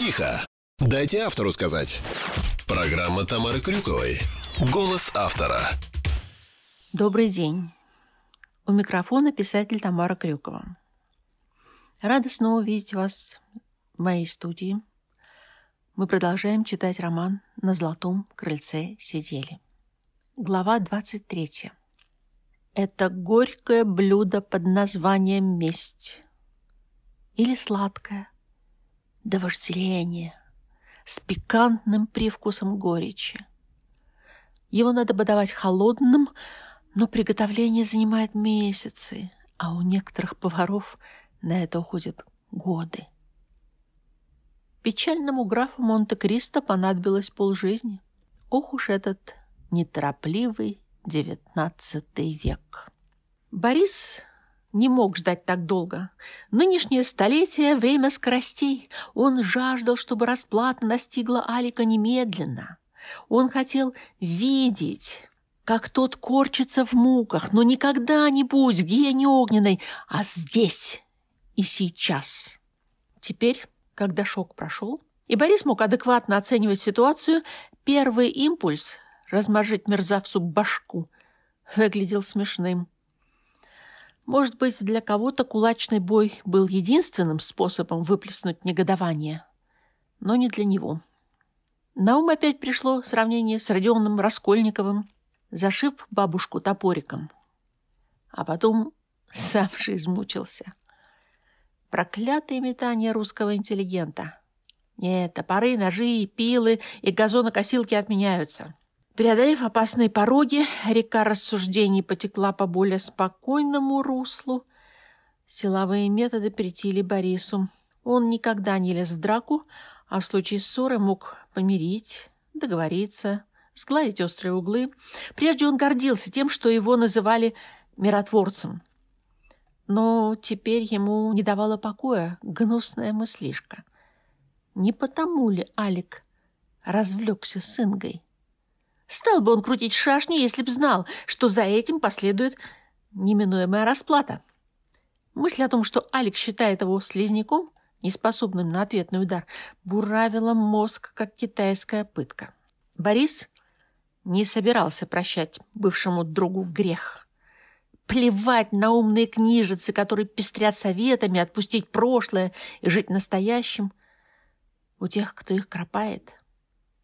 Тихо! Дайте автору сказать. Программа Тамары Крюковой. Голос автора. Добрый день. У микрофона писатель Тамара Крюкова. Рада снова видеть вас в моей студии. Мы продолжаем читать роман «На золотом крыльце сидели». Глава 23. Это горькое блюдо под названием «Месть» или сладкое до вожделения с пикантным привкусом горечи. Его надо подавать холодным, но приготовление занимает месяцы, а у некоторых поваров на это уходят годы. Печальному графу Монте-Кристо понадобилось полжизни. Ох уж этот неторопливый девятнадцатый век. Борис не мог ждать так долго. Нынешнее столетие — время скоростей. Он жаждал, чтобы расплата настигла Алика немедленно. Он хотел видеть, как тот корчится в муках, но не когда-нибудь в гене огненной, а здесь и сейчас. Теперь, когда шок прошел, и Борис мог адекватно оценивать ситуацию, первый импульс — размажить мерзавцу башку — выглядел смешным. Может быть, для кого-то кулачный бой был единственным способом выплеснуть негодование, но не для него. На ум опять пришло сравнение с Родионом Раскольниковым. Зашиб бабушку топориком, а потом сам же измучился. Проклятые метания русского интеллигента. Нет, топоры, ножи, пилы и газонокосилки отменяются. Преодолев опасные пороги, река рассуждений потекла по более спокойному руслу. Силовые методы претили Борису. Он никогда не лез в драку, а в случае ссоры мог помирить, договориться, сгладить острые углы. Прежде он гордился тем, что его называли миротворцем. Но теперь ему не давала покоя гнусная мыслишка. Не потому ли Алик развлекся с Ингой? Стал бы он крутить шашни, если б знал, что за этим последует неминуемая расплата. Мысль о том, что Алекс считает его слизняком, неспособным на ответный удар, буравила мозг, как китайская пытка. Борис не собирался прощать бывшему другу грех. Плевать на умные книжицы, которые пестрят советами отпустить прошлое и жить настоящим. У тех, кто их кропает,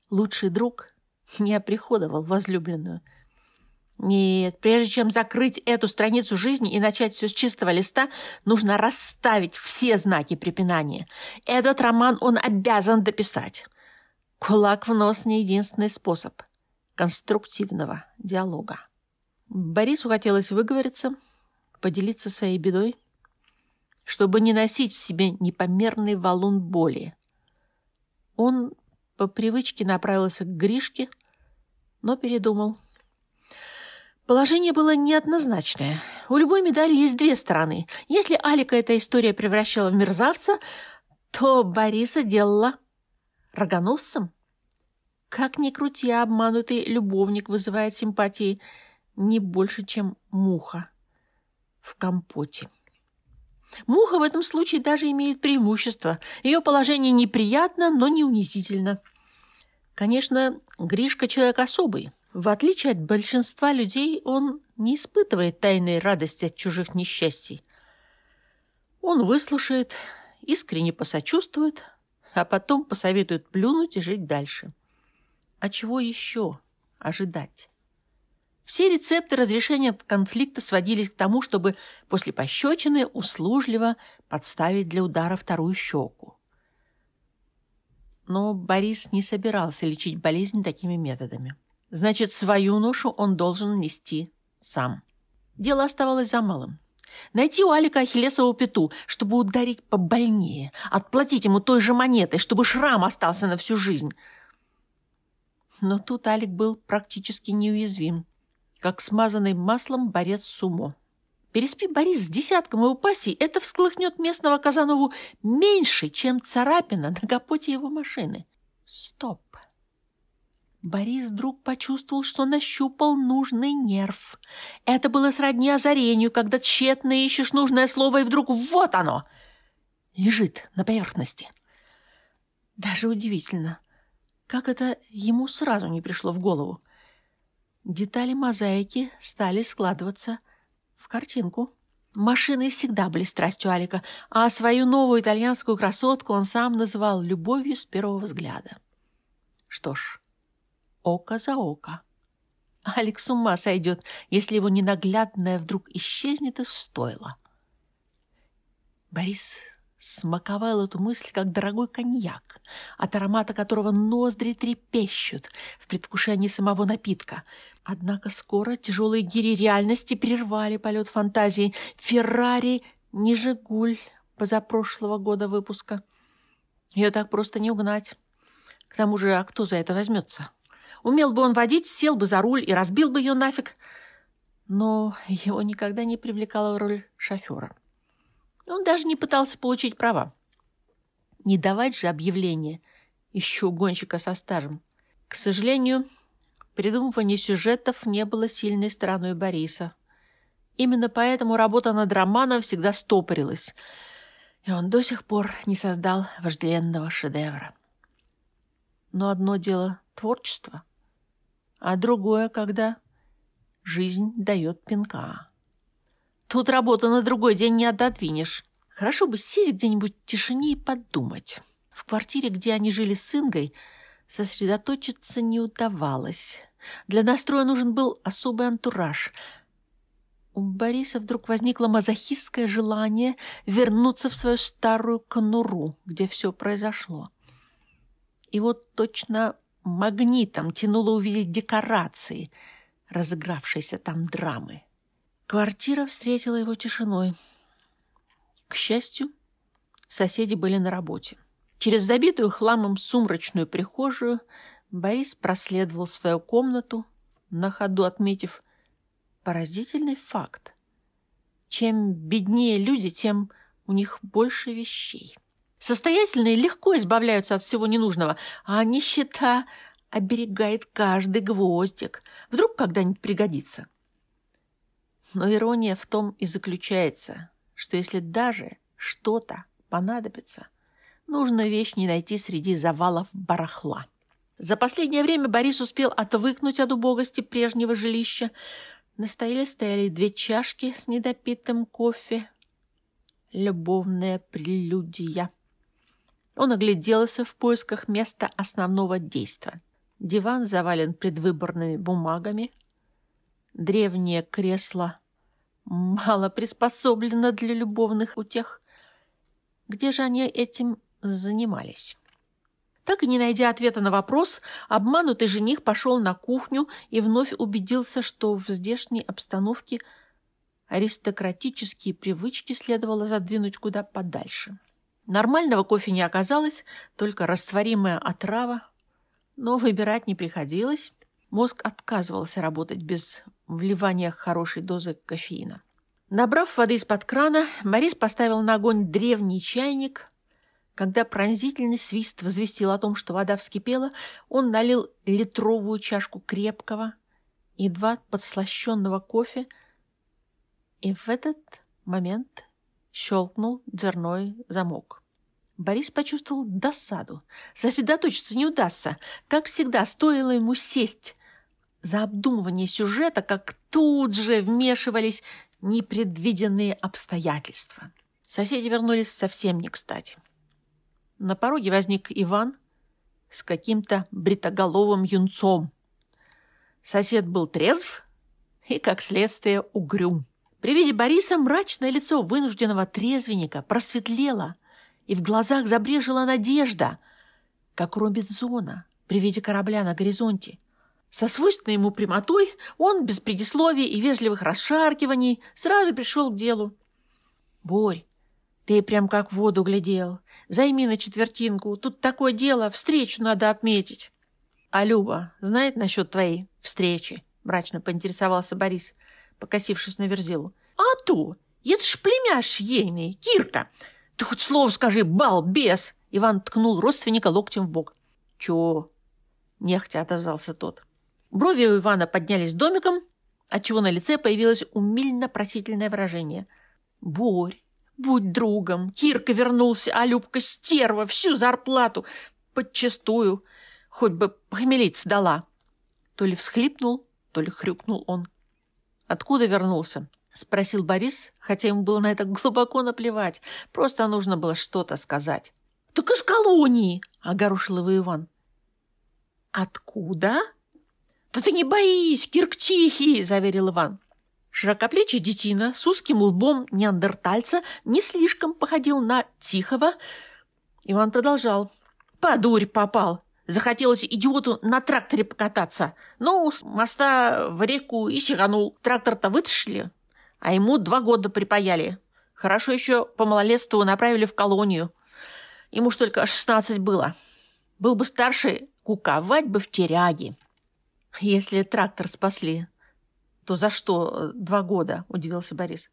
лучший друг не оприходовал возлюбленную. Нет, прежде чем закрыть эту страницу жизни и начать все с чистого листа, нужно расставить все знаки препинания. Этот роман он обязан дописать. Кулак в нос не единственный способ конструктивного диалога. Борису хотелось выговориться, поделиться своей бедой, чтобы не носить в себе непомерный валун боли. Он по привычке направился к Гришке, но передумал. Положение было неоднозначное. У любой медали есть две стороны. Если Алика эта история превращала в мерзавца, то Бориса делала рогоносцем. Как ни крути, обманутый любовник вызывает симпатии не больше, чем муха в компоте. Муха в этом случае даже имеет преимущество. Ее положение неприятно, но не унизительно. Конечно, Гришка человек особый. В отличие от большинства людей, он не испытывает тайной радости от чужих несчастий. Он выслушает, искренне посочувствует, а потом посоветует плюнуть и жить дальше. А чего еще ожидать? Все рецепты разрешения конфликта сводились к тому, чтобы после пощечины услужливо подставить для удара вторую щеку. Но Борис не собирался лечить болезнь такими методами. Значит, свою ношу он должен нести сам. Дело оставалось за малым. Найти у Алика Ахиллесову пету, чтобы ударить побольнее, отплатить ему той же монетой, чтобы шрам остался на всю жизнь. Но тут Алик был практически неуязвим как смазанный маслом борец сумо. Переспи Борис с десятком его пассий, это всколыхнет местного Казанову меньше, чем царапина на капоте его машины. Стоп. Борис вдруг почувствовал, что нащупал нужный нерв. Это было сродни озарению, когда тщетно ищешь нужное слово, и вдруг вот оно! Лежит на поверхности. Даже удивительно, как это ему сразу не пришло в голову. Детали мозаики стали складываться в картинку. Машины всегда были страстью Алика, а свою новую итальянскую красотку он сам называл любовью с первого взгляда. Что ж, око за око. Алекс с ума сойдет, если его ненаглядное вдруг исчезнет из стойла. Борис смаковал эту мысль, как дорогой коньяк, от аромата которого ноздри трепещут в предвкушении самого напитка. Однако скоро тяжелые гири реальности прервали полет фантазии. «Феррари» не «Жигуль» позапрошлого года выпуска. Ее так просто не угнать. К тому же, а кто за это возьмется? Умел бы он водить, сел бы за руль и разбил бы ее нафиг. Но его никогда не привлекала роль шофера. Он даже не пытался получить права. Не давать же объявление еще гонщика со стажем. К сожалению, придумывание сюжетов не было сильной стороной Бориса. Именно поэтому работа над романом всегда стопорилась, и он до сих пор не создал вожделенного шедевра. Но одно дело — творчество, а другое, когда жизнь дает пинка. Тут работу на другой день не отодвинешь. Хорошо бы сесть где-нибудь в тишине и подумать. В квартире, где они жили с Ингой, сосредоточиться не удавалось. Для настроя нужен был особый антураж. У Бориса вдруг возникло мазохистское желание вернуться в свою старую конуру, где все произошло. И вот точно магнитом тянуло увидеть декорации разыгравшейся там драмы. Квартира встретила его тишиной. К счастью, соседи были на работе. Через забитую хламом сумрачную прихожую Борис проследовал свою комнату, на ходу отметив поразительный факт. Чем беднее люди, тем у них больше вещей. Состоятельные легко избавляются от всего ненужного, а нищета оберегает каждый гвоздик. Вдруг когда-нибудь пригодится. Но ирония в том и заключается, что если даже что-то понадобится, нужно вещь не найти среди завалов барахла. За последнее время Борис успел отвыкнуть от убогости прежнего жилища. На столе стояли две чашки с недопитым кофе. Любовная прелюдия. Он огляделся в поисках места основного действа. Диван завален предвыборными бумагами – Древнее кресло мало приспособлено для любовных утех. Где же они этим занимались? Так и не найдя ответа на вопрос, обманутый жених пошел на кухню и вновь убедился, что в здешней обстановке аристократические привычки следовало задвинуть куда подальше. Нормального кофе не оказалось, только растворимая отрава, но выбирать не приходилось. Мозг отказывался работать без вливания хорошей дозы кофеина. Набрав воды из-под крана, Борис поставил на огонь древний чайник. Когда пронзительный свист возвестил о том, что вода вскипела, он налил литровую чашку крепкого и два подслащенного кофе, и в этот момент щелкнул дверной замок. Борис почувствовал досаду. Сосредоточиться не удастся. Как всегда, стоило ему сесть за обдумывание сюжета, как тут же вмешивались непредвиденные обстоятельства. Соседи вернулись совсем не кстати. На пороге возник Иван с каким-то бритоголовым юнцом. Сосед был трезв и, как следствие, угрюм. При виде Бориса мрачное лицо вынужденного трезвенника просветлело, и в глазах забрежила надежда, как у Робинзона при виде корабля на горизонте. Со свойственной ему прямотой он, без предисловий и вежливых расшаркиваний, сразу пришел к делу. «Борь, ты прям как в воду глядел. Займи на четвертинку. Тут такое дело, встречу надо отметить». «А Люба знает насчет твоей встречи?» – мрачно поинтересовался Борис, покосившись на Верзилу. «А то! Это ж племяш ейный, Кирка! Ты хоть слово скажи, балбес!» Иван ткнул родственника локтем в бок. «Чё?» – нехотя отозвался тот. Брови у Ивана поднялись домиком, отчего на лице появилось умильно-просительное выражение. «Борь, будь другом! Кирка вернулся, а Любка стерва, всю зарплату! подчистую, хоть бы похмелиться дала. То ли всхлипнул, то ли хрюкнул он. Откуда вернулся? Спросил Борис, хотя ему было на это глубоко наплевать. Просто нужно было что-то сказать. «Так из колонии!» – огорушил его Иван. «Откуда?» «Да ты не боись, Кирк тихий!» – заверил Иван. Широкоплечий детина с узким лбом неандертальца не слишком походил на тихого. Иван продолжал. «По дурь попал. Захотелось идиоту на тракторе покататься. Ну, с моста в реку и сиганул. Трактор-то вытащили, а ему два года припаяли. Хорошо еще по малолетству направили в колонию. Ему ж только шестнадцать было. Был бы старше, куковать бы в теряге. Если трактор спасли, то за что два года, удивился Борис.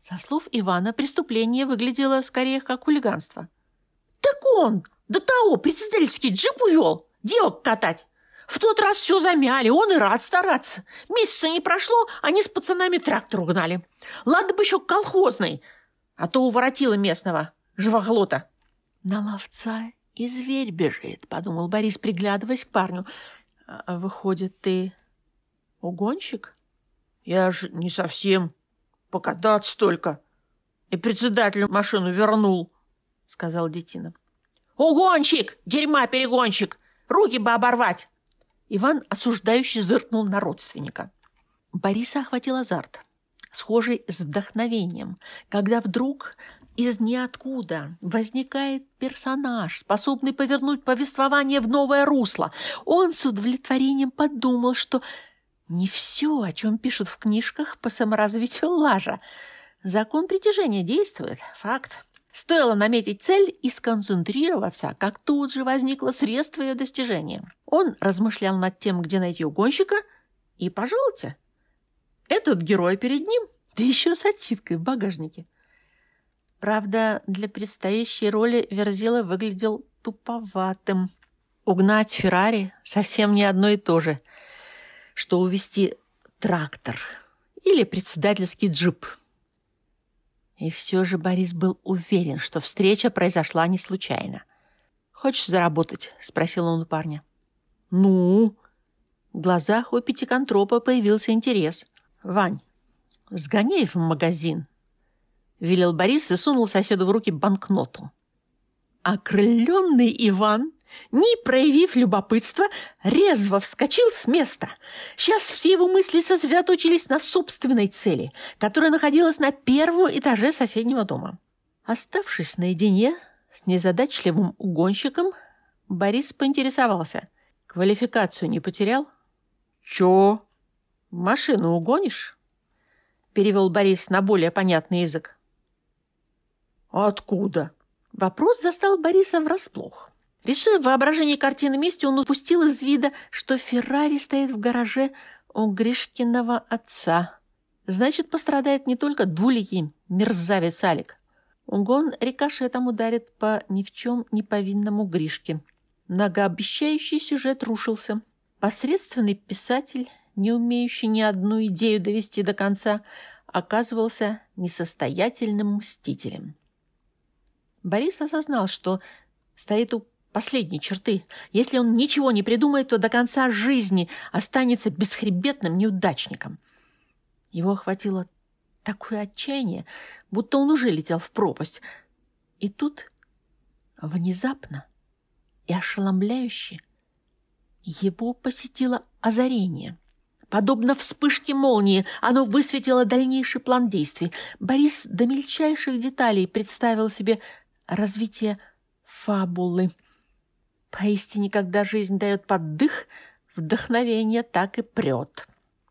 Со слов Ивана, преступление выглядело скорее как хулиганство. Так он до того председательский джип увел, девок катать. В тот раз все замяли, он и рад стараться. Месяца не прошло, они с пацанами трактор угнали. Ладно бы еще колхозный, а то уворотила местного, живоглота. На ловца и зверь бежит, подумал Борис, приглядываясь к парню. А выходит, ты угонщик? Я же не совсем. Покататься только. И председателю машину вернул, сказал Детина. Угонщик! Дерьма-перегонщик! Руки бы оборвать! Иван осуждающе зыркнул на родственника. Бориса охватил азарт, схожий с вдохновением, когда вдруг из ниоткуда возникает персонаж, способный повернуть повествование в новое русло. Он с удовлетворением подумал, что не все, о чем пишут в книжках по саморазвитию лажа. Закон притяжения действует, факт. Стоило наметить цель и сконцентрироваться, как тут же возникло средство ее достижения. Он размышлял над тем, где найти угонщика, и, пожалуйте, этот герой перед ним, да еще с отсидкой в багажнике. Правда, для предстоящей роли Верзила выглядел туповатым. Угнать Феррари совсем не одно и то же, что увести трактор или председательский джип – и все же Борис был уверен, что встреча произошла не случайно. «Хочешь заработать?» – спросил он у парня. «Ну?» В глазах у пятиконтропа появился интерес. «Вань, сгоняй в магазин», – велел Борис и сунул соседу в руки банкноту. Окрыленный Иван не проявив любопытства, резво вскочил с места. Сейчас все его мысли сосредоточились на собственной цели, которая находилась на первом этаже соседнего дома. Оставшись наедине с незадачливым угонщиком, Борис поинтересовался. «Квалификацию не потерял?» «Чё? Машину угонишь?» Перевел Борис на более понятный язык. «Откуда?» Вопрос застал Бориса врасплох. Рисуя в воображении картины мести, он упустил из вида, что Феррари стоит в гараже у Гришкиного отца. Значит, пострадает не только двуликий мерзавец Алик. Угон рикошетом ударит по ни в чем не повинному Гришке. Многообещающий сюжет рушился. Посредственный писатель, не умеющий ни одну идею довести до конца, оказывался несостоятельным мстителем. Борис осознал, что стоит у последней черты. Если он ничего не придумает, то до конца жизни останется бесхребетным неудачником. Его охватило такое отчаяние, будто он уже летел в пропасть. И тут внезапно и ошеломляюще его посетило озарение. Подобно вспышке молнии, оно высветило дальнейший план действий. Борис до мельчайших деталей представил себе развитие фабулы – Поистине, когда жизнь дает поддых, вдохновение так и прет.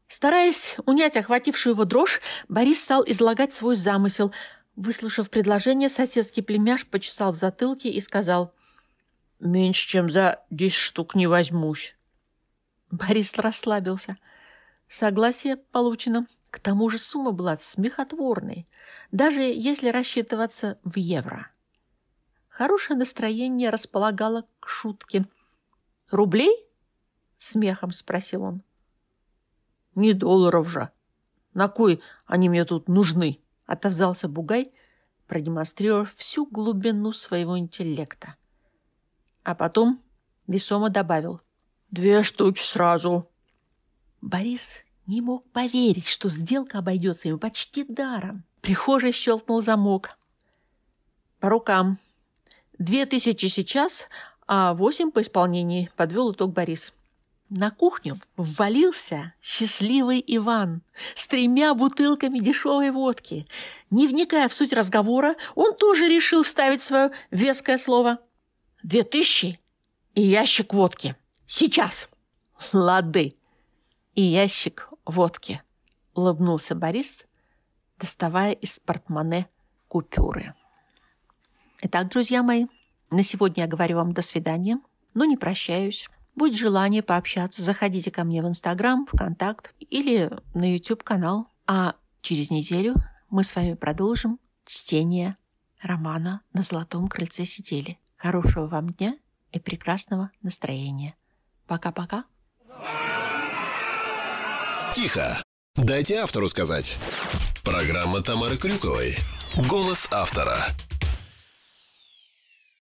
Стараясь унять охватившую его дрожь, Борис стал излагать свой замысел. Выслушав предложение, соседский племяш почесал в затылке и сказал «Меньше, чем за десять штук не возьмусь». Борис расслабился. Согласие получено. К тому же сумма была смехотворной, даже если рассчитываться в евро. Хорошее настроение располагало к шутке. «Рублей?» — смехом спросил он. «Не долларов же. На кой они мне тут нужны?» — отовзался Бугай, продемонстрировав всю глубину своего интеллекта. А потом весомо добавил. «Две штуки сразу». Борис не мог поверить, что сделка обойдется ему почти даром. Прихожий щелкнул замок. «По рукам. Две тысячи сейчас, а восемь по исполнении», — подвел итог Борис. На кухню ввалился счастливый Иван с тремя бутылками дешевой водки. Не вникая в суть разговора, он тоже решил вставить свое веское слово. «Две тысячи и ящик водки. Сейчас!» «Лады!» «И ящик водки», — улыбнулся Борис, доставая из портмоне купюры. Итак, друзья мои, на сегодня я говорю вам до свидания, но не прощаюсь. Будет желание пообщаться, заходите ко мне в Инстаграм, ВКонтакт или на YouTube-канал. А через неделю мы с вами продолжим чтение романа «На золотом крыльце сидели». Хорошего вам дня и прекрасного настроения. Пока-пока. Тихо. Дайте автору сказать. Программа Тамары Крюковой. Голос автора.